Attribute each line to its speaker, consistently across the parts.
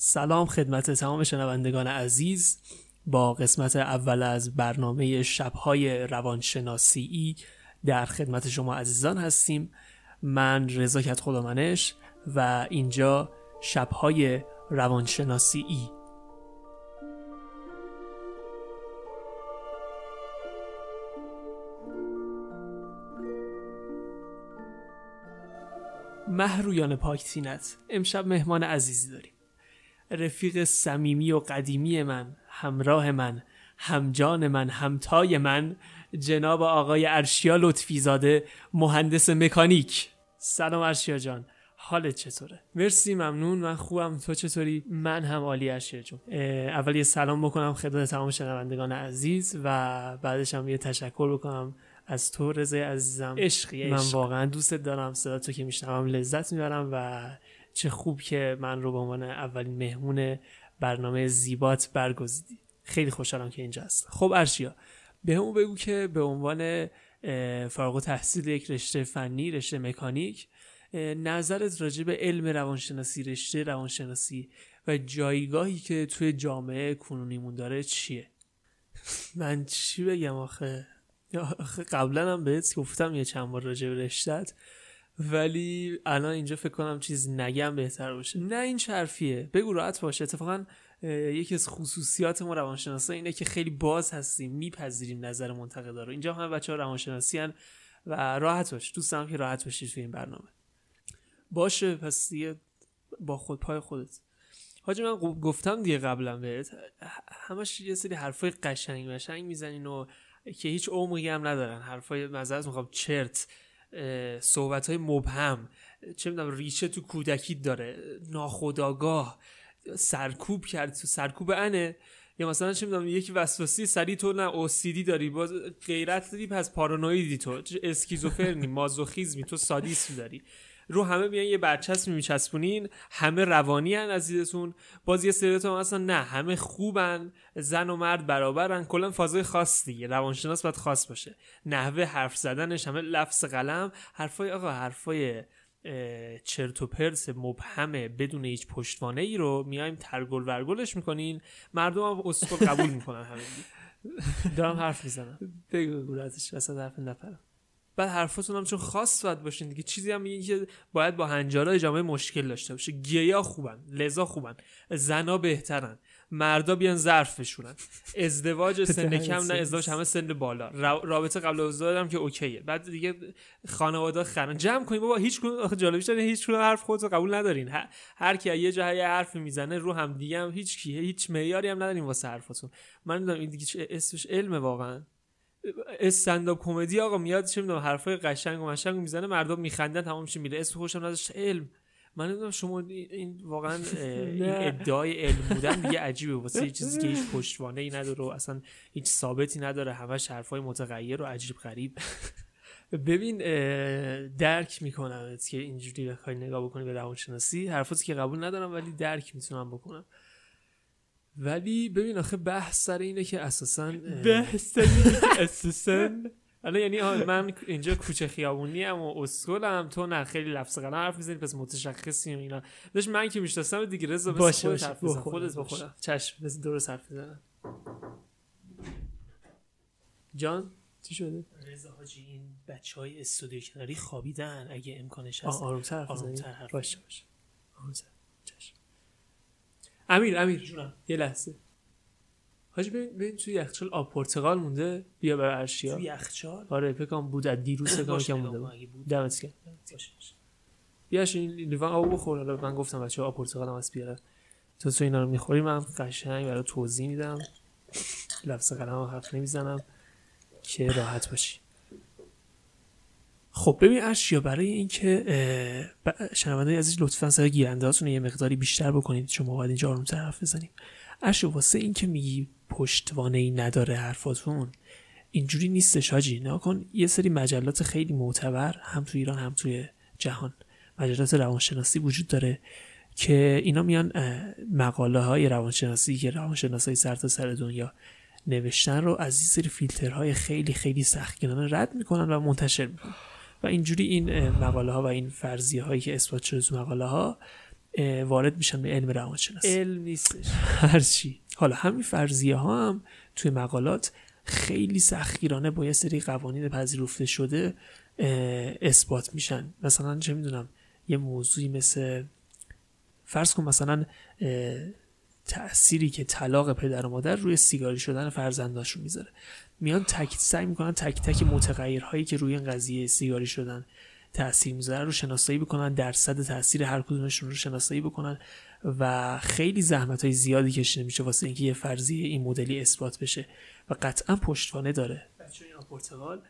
Speaker 1: سلام خدمت تمام شنوندگان عزیز. با قسمت اول از برنامه شبهای روانشناسی در خدمت شما عزیزان هستیم. من رضا کت خدامنش و اینجا شبهای روانشناسی ای. محرویان پاکتینت امشب مهمان عزیزی داریم. رفیق صمیمی و قدیمی من همراه من همجان من همتای من جناب آقای ارشیا لطفی زاده مهندس مکانیک. سلام ارشیا جان حالت چطوره؟ مرسی ممنون. من خوبم. تو چطوری؟ من هم عالی ارشیا جون. اول یه سلام بکنم خدمت تمام شنوندگان عزیز و بعدش هم یه تشکر بکنم از تو رضای عزیزم. عشقی من واقعا دوستت دارم. صدا تو که میشنوم لذت می‌برم و چه خوب که من رو به عنوان اولین مهمون برنامه زیبات برگزیدی. خیلی خوشحالم که اینجا هست خب ارشیا به همون بگو که به عنوان فارغ تحصیل یک رشته فنی رشته مکانیک نظرت راجع به علم روانشناسی رشته روانشناسی و جایگاهی که توی جامعه کنونیمون داره چیه؟ من چی بگم آخه؟ قبلا هم بهت گفتم یه چند بار راجع به رشتت ولی الان اینجا فکر کنم چیز نگم بهتر باشه. نه این حرفیه بگو راحت باشه. اتفاقا یکی از خصوصیات ما روانشناسا اینه که خیلی باز هستیم میپذیریم نظر منتقدا رو اینجا همه بچه ها روانشناسی هن و راحت باش. دوست دارم که راحت باشی توی این برنامه. باشه پس دیگه با خود پای خودت. حاجی من گفتم دیگه قبلا بهت همش یه سری حرفای قشنگ قشنگ می‌زنین و که هیچ عمقی هم ندارن. حرفای مزه می‌خوام. چرت. صحبت های مبهم. چه می‌دونم ریشه تو کودکی داره ناخداگاه سرکوب کرد تو سرکوب انه. یا مثلا چه می‌دونم یکی وسواسی سری تو نه اوسیدی داری باز غیرت داری پس پارانویدی تو. اسکیزوفرنی مازوخیزمی تو سادیسم داری. رو همه میان یه برچسب میچسبونین همه روانی هن عزیزتون باز یه سری تو اصلا نه همه خوبن زن و مرد برابرن. کلا فازای خاص دیگه روانشناس باید خاص باشه. نحوه حرف زدنش همه لفظ قلم. حرفای آقا حرفای چرت و پرس مبهمه بدون هیچ پشتوانه ای رو میایم ترگل ورگلش می‌کنین. مردم هم اسکل قبول می‌کنن همه. دارم حرف می‌زنم. بگو ازش وسط حرف نفرم. بعد حرفاتون هم چون خاص باید باشین دیگه. چیزی هم میگه که باید با هنجارای جامعه مشکل داشته باشه. گیا خوبن لذا خوبن. زنا بهترن. مردا بیان ظرف بشورن. ازدواج سن کم نه ازدواج همه سن بالا. رابطه قبل ازدواج هم که اوکیه. بعد دیگه خانواده خرن. جمع کنیم بابا هیچ کدوم جالبیش داره هیچ کدوم حرف خودتو قبول ندارین. هر کی یه جایی حرف می‌زنه رو هم دیگه هم هیچ کی هیچ معیاری هم نداریم واسه حرفاتون. من نمی‌دونم این دیگه اسمش علم واقعا. استنداپ کمدی آقا میاد چه می‌دونم حرفای قشنگ و مشنگ می‌زنه مردم میخندن تمام میشه میره. اسم خوشم نداشت علم. من نمی‌دونم شما این واقعا این ادعای علم بودن دیگه عجیبه. واسه یه چیزی که هیچ پشتوانه ای نداره اصلا هیچ ثابتی نداره. همش حرفای متغیر و عجیب غریب. ببین درک می‌کنم که اینجوری بخوای نگاه بکنی به روانشناسی. حرفاتی که قبول ندارم ولی درک می‌تونم بکنم. ولی ببین آخه بحث سر اینه که اساسا
Speaker 2: بحث سر اینه که اساسا
Speaker 1: حالا یعنی من اینجا کوچه خیابونی ام و اسکلم تو نه خیلی لفظ قلم حرف می‌زنی پس متشخصیم اینا داشت من که می‌شناسم دیگه رضا بس
Speaker 2: باشه
Speaker 1: خودت حرف بزن. خودت. بخورم چشم بس درست حرف بزنم جان
Speaker 2: چی شده
Speaker 1: رضا حاجی این بچه های استودیو کناری خوابیدن اگه امکانش هست
Speaker 2: آه آرومتر حرف بزنی؟
Speaker 1: آرومتر حرف
Speaker 2: باشه باشه
Speaker 1: آرومتر. امیر امیر.
Speaker 2: جونم.
Speaker 1: یه لحظه. حاجی ببین ببین توی یخچال آب پرتقال مونده؟ بیا بر ارشیا
Speaker 2: تو یخچال؟
Speaker 1: آره فکر کنم بود از دیروز فکر کنم
Speaker 2: باشه،
Speaker 1: که
Speaker 2: نگاه
Speaker 1: مونده بود. دمت گرم. بیاش این لیوان آب بخور. حالا من گفتم بچه آب پرتقال هم از بیاره. تو تو اینا رو می‌خوری من قشنگ برای توضیح میدم. لفظ قلم حرف نمی‌زنم. که راحت باشی. خب ببین اشیا برای اینکه شنونده عزیز لطفا سر گیرنده هاتون رو یه مقداری بیشتر بکنید. شما باید اینجا آرومتر حرف بزنیم. اشیا واسه اینکه میگی پشتوانه ای نداره حرفاتون اینجوری نیستش حاجی. نه کن یه سری مجلات خیلی معتبر هم تو ایران هم توی جهان مجلات روانشناسی وجود داره که اینا میان مقاله های روانشناسی که روانشناسای سر تا سر دنیا نوشتن رو از این سری فیلترهای خیلی خیلی سختگیرانه رد می‌کنن و منتشر می‌کنن. و اینجوری این مقاله ها و این فرضیه هایی که اثبات شده تو مقاله ها وارد میشن به علم روانشناسی
Speaker 2: علم نیستش.
Speaker 1: هرچی حالا همین فرضیه ها هم توی مقالات خیلی سختگیرانه با یه سری قوانین پذیرفته شده اثبات میشن. مثلا چه می‌دونم یه موضوعی مثل فرض کن مثلا تأثیری که طلاق پدر و مادر روی سیگاری شدن فرزنداشون می‌ذاره. میان تک سعی می‌کنن تک تک متغیرهایی که روی این قضیه سیگاری شدن تاثیر می‌ذاره رو شناسایی بکنن درصد تاثیر هر کدومشون رو شناسایی بکنن و خیلی زحمت های زیادی کشیده میشه واسه اینکه یه فرضیه این مدلی اثبات بشه و قطعا پشتوانه داره. بچه این پرتغال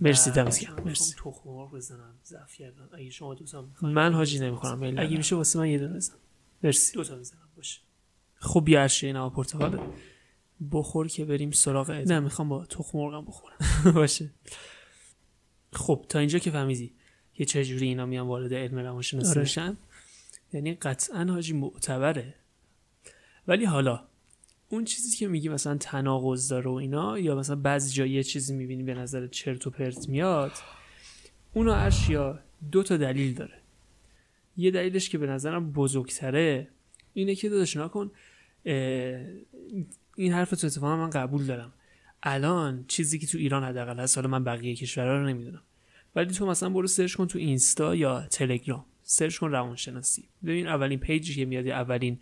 Speaker 1: مرسی دمت گرم. مرسی.
Speaker 2: تخم مرغ بزنم. ضعف کردن. اگه شما دوستان
Speaker 1: من حاجی نمی‌خورم
Speaker 2: اگه میشه واسه من یه دونه بزن.
Speaker 1: مرسی.
Speaker 2: دو تا بزنم باشه.
Speaker 1: خب بیا عرشه این پرتغال بخور که بریم سراغ ادامه.
Speaker 2: نه می‌خوام با تخم مرغم بخورم.
Speaker 1: باشه. خب تا اینجا که فهمیدی که چجوری اینا میان وارد علم روانشناسی
Speaker 2: آره.
Speaker 1: میشن. یعنی قطعا حاجی معتبره. ولی حالا اون چیزی که میگی مثلا تناقض داره و اینا یا مثلا بعضی جا یه چیزی می‌بینی به نظر چرت و پرت میاد اونو ارشیا دو تا دلیل داره. یه دلیلش که به نظرم بزرگتره اینه که داداش نکن این حرف تو اتفاقا من قبول دارم. الان چیزی که تو ایران حداقل هست حالا من بقیه کشورها رو نمی‌دونم. ولی تو مثلا برو search کن تو اینستا یا تلگرام. search کن روانشناسی. ببین اولین page ی که میاد یا اولین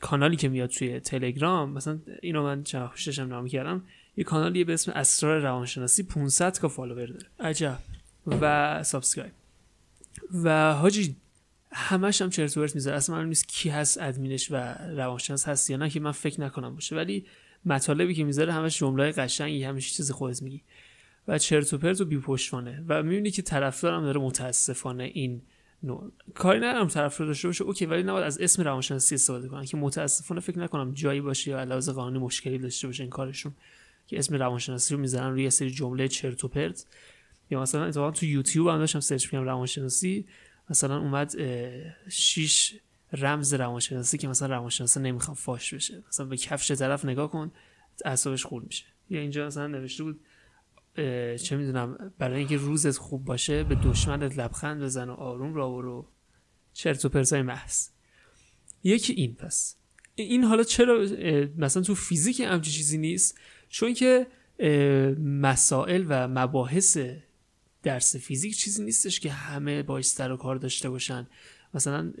Speaker 1: کانالی که میاد توی تلگرام مثلا اینو من چند هم نام کردم یه کانالی به اسم اسرار روانشناسی 500 تا follower داره.
Speaker 2: عجب.
Speaker 1: و subscribe. و حاجی همش هم چرت و می‌ذاره. اصلا معلوم نیست کی هست ادمینش و روانشناس هست یا نه که من فکر نکنم باشه. ولی مطالبی که می‌ذاره همش جمله قشنگی همش چیز خودت میگی. و چرت و پرت و بی پشتوانه و می‌بینی که طرفدارم داره متاسفانه این نوع. کاری ندارم طرفدار داشته باشه OK ولی نباید از اسم روانشناسی استفاده کنن که متاسفانه فکر نکنم جایی باشه یا از لحاظ قانونی مشکلی داشته باشه این کارشون. که اسم روانشناسی رو می‌ذارن روی سری جمله چرت و پرت. یا مثلا اتفاقا تو یوتیوب هم داشتم سرچ می‌کردم روانشناسی. مثلا اومد شیش رمز روانشناسی که مثلا روانشناسی نمی‌خوام فاش بشه. مثلا به کفش طرف نگاه کن اعصابش خورد میشه. یا اینجا مثلا نوشته بود چه می‌دونم برای اینکه روزت خوب باشه به دشمنت لبخند بزن و آروم را برو. چرت و پرتای محض. یکی این پس. این حالا چرا مثلا تو فیزیک همچین چیزی نیست؟ چون که مسائل و مباحث درس فیزیک چیزی نیستش که همه باش سر و کار داشته باشن. مثلا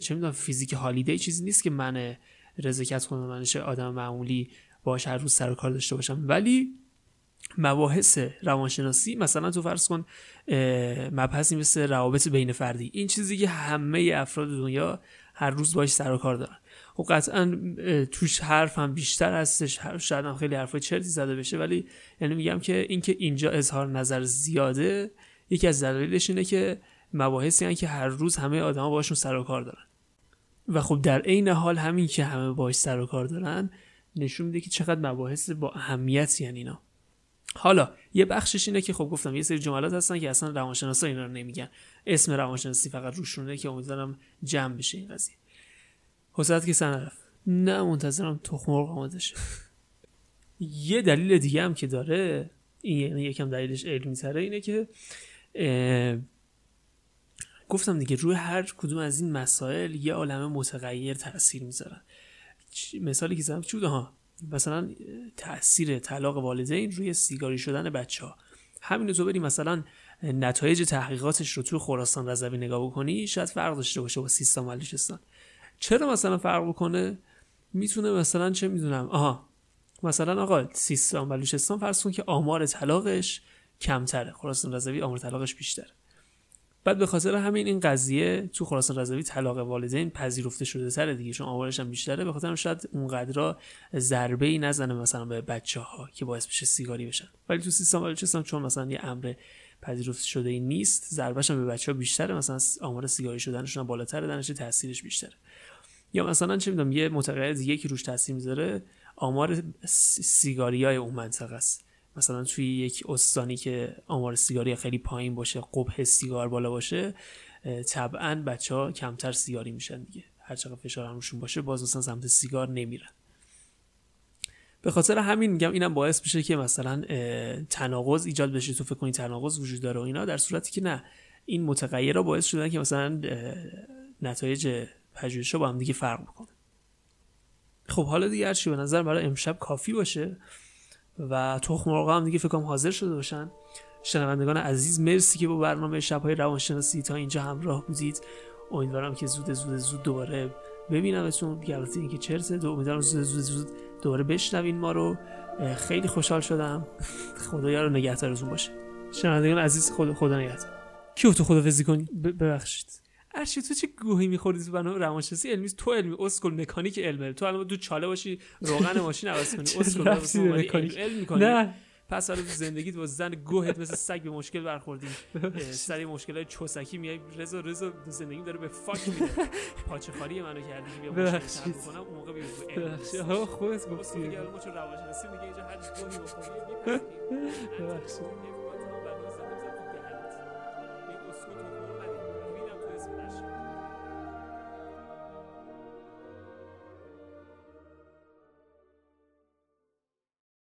Speaker 1: چه می‌دونم فیزیک هالیدی چیزی نیست که من رزکت کنم منش آدم معمولی باش هر روز سر و کار داشته باشم. ولی مباحث روانشناسی مثلا تو فرض کن مبحثی مثل روابط بین فردی. این چیزی که همه افراد دنیا هر روز باش سر و کار دارن. خب قطعا توش حرف هم بیشتر هستش. شاید هم خیلی حرفای چرتی زده بشه ولی یعنی میگم که اینکه اینجا اظهار نظر زیاده یکی از دلایلش اینه که مباحثی هن که هر روز همه آدما باشون سر و کار دارن. و خب در عین حال همین که همه باش سر و کار دارن نشون میده که چقدر مباحث با اهمیت یعنی اینا. حالا یه بخشش اینه که خب گفتم یه سری جملات هستن که اصلا روانشناسا اینا رو نمیگن. اسم روانشناسی فقط روشونه که امیدوارم جمع بشه این قضیه. حسد که سن رفت نه منتظرم تخم مرغ آماده شه. یه دلیل دیگه هم که داره این یعنی یکم دلیلش علمی تره اینه که گفتم دیگه روی هر کدوم از این مسائل یه عالمه متغیر تاثیر می‌ذارن. مثالی که زدم چی ها مثلا تاثیر طلاق والدین روی سیگاری شدن بچه ها همین تو بری مثلا نتایج تحقیقاتش رو توی خراسان رضوی نگاه بکنی شاید فرق داشته باشه با سیستان و بلوچستان چرا مثلا فرق بکنه؟ می‌تونه مثلا چه می‌دونم؟ آها مثلا آقا سیستان و بلوچستان فرض کن که آمار طلاقش کمتره. خراسان رضوی آمار طلاقش بیشتره. بعد به خاطر همین این قضیه تو خراسان رضوی طلاق والدین پذیرفته شده تره دیگه چون آمارش هم بیشتره. به خاطر شاید اونقدر ضربه ای نزنه مثلا به بچه ها که باعث بشه سیگاری بشن. ولی تو سیستان بلوچستان چون مثلا یه امر پذیرفته شده ای نیست ضربهش هم به بچه ها بیشتره. مثلا آمار سیگاری شدنشون هم بالاتره دانش تاثیرش بیشتره. یا مثلا چه می‌دونم یه متغیر دیگه روش تاثیر می‌ذاره آمار سیگاری های اون منطقه است. مثلا توی یک استانی که آمار سیگاری خیلی پایین باشه قبح سیگار بالا باشه طبعا بچه ها کمتر سیگاری میشن دیگه. هر چقدر فشار هم روشون باشه باز مثلا سمت سیگار نمیرن. به خاطر همین میگم اینم باعث میشه که مثلا تناقض ایجاد بشه. تو فکر کنی تناقض وجود داره و اینا در صورتی که نه. این متغیرها باعث شدن که مثلا نتایج پژوهش‌ها با هم دیگه فرق می‌کنه خب حالا دیگه هرچی به نظر برای امشب کافی باشه. و تخم مرغ هم دیگه فکر کنم حاضر شده باشن. شنوندگان عزیز مرسی که با برنامه شبهای روانشناسی تا اینجا همراه بودید. امیدوارم که زود زود زود دوباره ببینمتون. دیگه البته اینکه چرته دو امیدوارم زود زود زود دوباره بشنوین ما رو. خیلی خوشحال شدم. خدایا رو نگهدارتون باشه. شنوندگان عزیز خدا خدا نگهدار. کیو تو خدافظی کنی؟
Speaker 2: ببخشید.
Speaker 1: ارشی تو چه گوهی میخوردی تو برنامه روانشناسی علمی؟ تو علمی اسکل مکانیک علمه. تو الان تو چاله باشی روغن ماشین عوض کنی. اسکل
Speaker 2: به مکانیک؟
Speaker 1: علم می‌کنی؟
Speaker 2: نه.
Speaker 1: پس حالا تو زندگیت با زن گوهت مثل سگ به مشکل برخوردی. اه، سر مشکل های چوسکی میای رضا رضا زندگی داره به فاک میده پاچه خالی منو کردی که بیا مشکل. حل کنم اون موقع بیا تو علم.
Speaker 2: ببخشید. آها خودت گفتی.
Speaker 1: ما چون روانشناسی میگه اینجا هر گوهی بخوری.